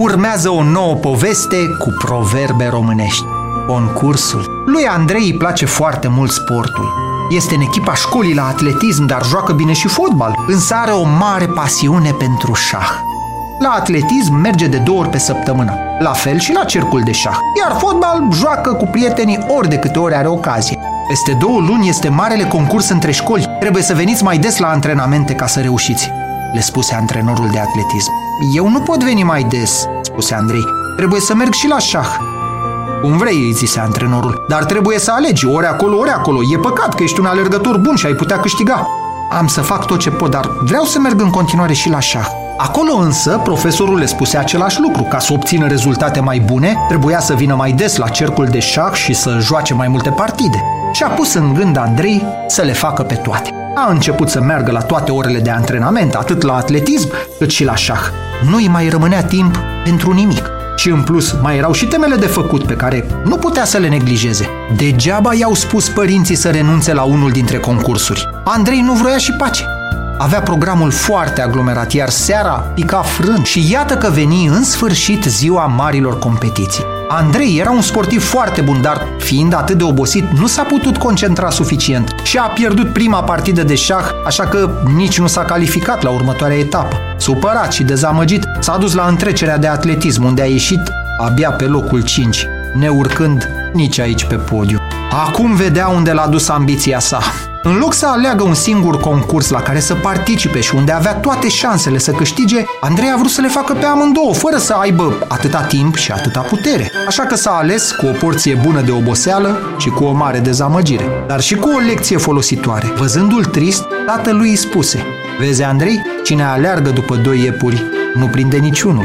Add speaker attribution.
Speaker 1: urmează o nouă poveste cu proverbe românești. Concursul. Lui Andrei îi place foarte mult sportul. Este în echipa școlii la atletism, dar joacă bine și fotbal. Însă are o mare pasiune pentru șah. La atletism merge de două ori pe săptămână, la fel și la cercul de șah. Iar fotbal joacă cu prietenii ori de câte ori are ocazie. Peste două luni este marele concurs între școli. Trebuie să veniți mai des la antrenamente ca să reușiți, le spuse antrenorul de atletism. Eu nu pot veni mai des, spuse Andrei. Trebuie să merg și la șah. Cum vrei, îi zise antrenorul, dar trebuie să alegi, ori acolo, ori acolo. E păcat că ești un alergător bun și ai putea câștiga. Am să fac tot ce pot, dar vreau să merg în continuare și la șah. Acolo însă, profesorul le spuse același lucru. Ca să obțină rezultate mai bune, trebuia să vină mai des la cercul de șah și să joace mai multe partide. Și a pus în gând Andrei să le facă pe toate. A început să meargă la toate orele de antrenament, atât la atletism cât și la șah. Nu-i mai rămânea timp pentru nimic. Și în plus, mai erau și temele de făcut pe care nu putea să le neglijeze. Degeaba i-au spus părinții să renunțe la unul dintre concursuri. Andrei nu vroia și pace. Avea programul foarte aglomerat, iar seara pica frân și iată că veni în sfârșit ziua marilor competiții. Andrei era un sportiv foarte bun, dar fiind atât de obosit, nu s-a putut concentra suficient și a pierdut prima partidă de șah, așa că nici nu s-a calificat la următoarea etapă. Supărat și dezamăgit, s-a dus la întrecerea de atletism, unde a ieșit abia pe locul 5, neurcând nici aici pe podiu. Acum vedea unde l-a dus ambiția sa. În loc să aleagă un singur concurs la care să participe și unde avea toate șansele să câștige, Andrei a vrut să le facă pe amândouă, fără să aibă atâta timp și atâta putere. Așa că s-a ales cu o porție bună de oboseală și cu o mare dezamăgire, dar și cu o lecție folositoare. Văzându-l trist, tatălui îi spuse, Vezi, Andrei, cine aleargă după doi iepuri, nu prinde niciunul.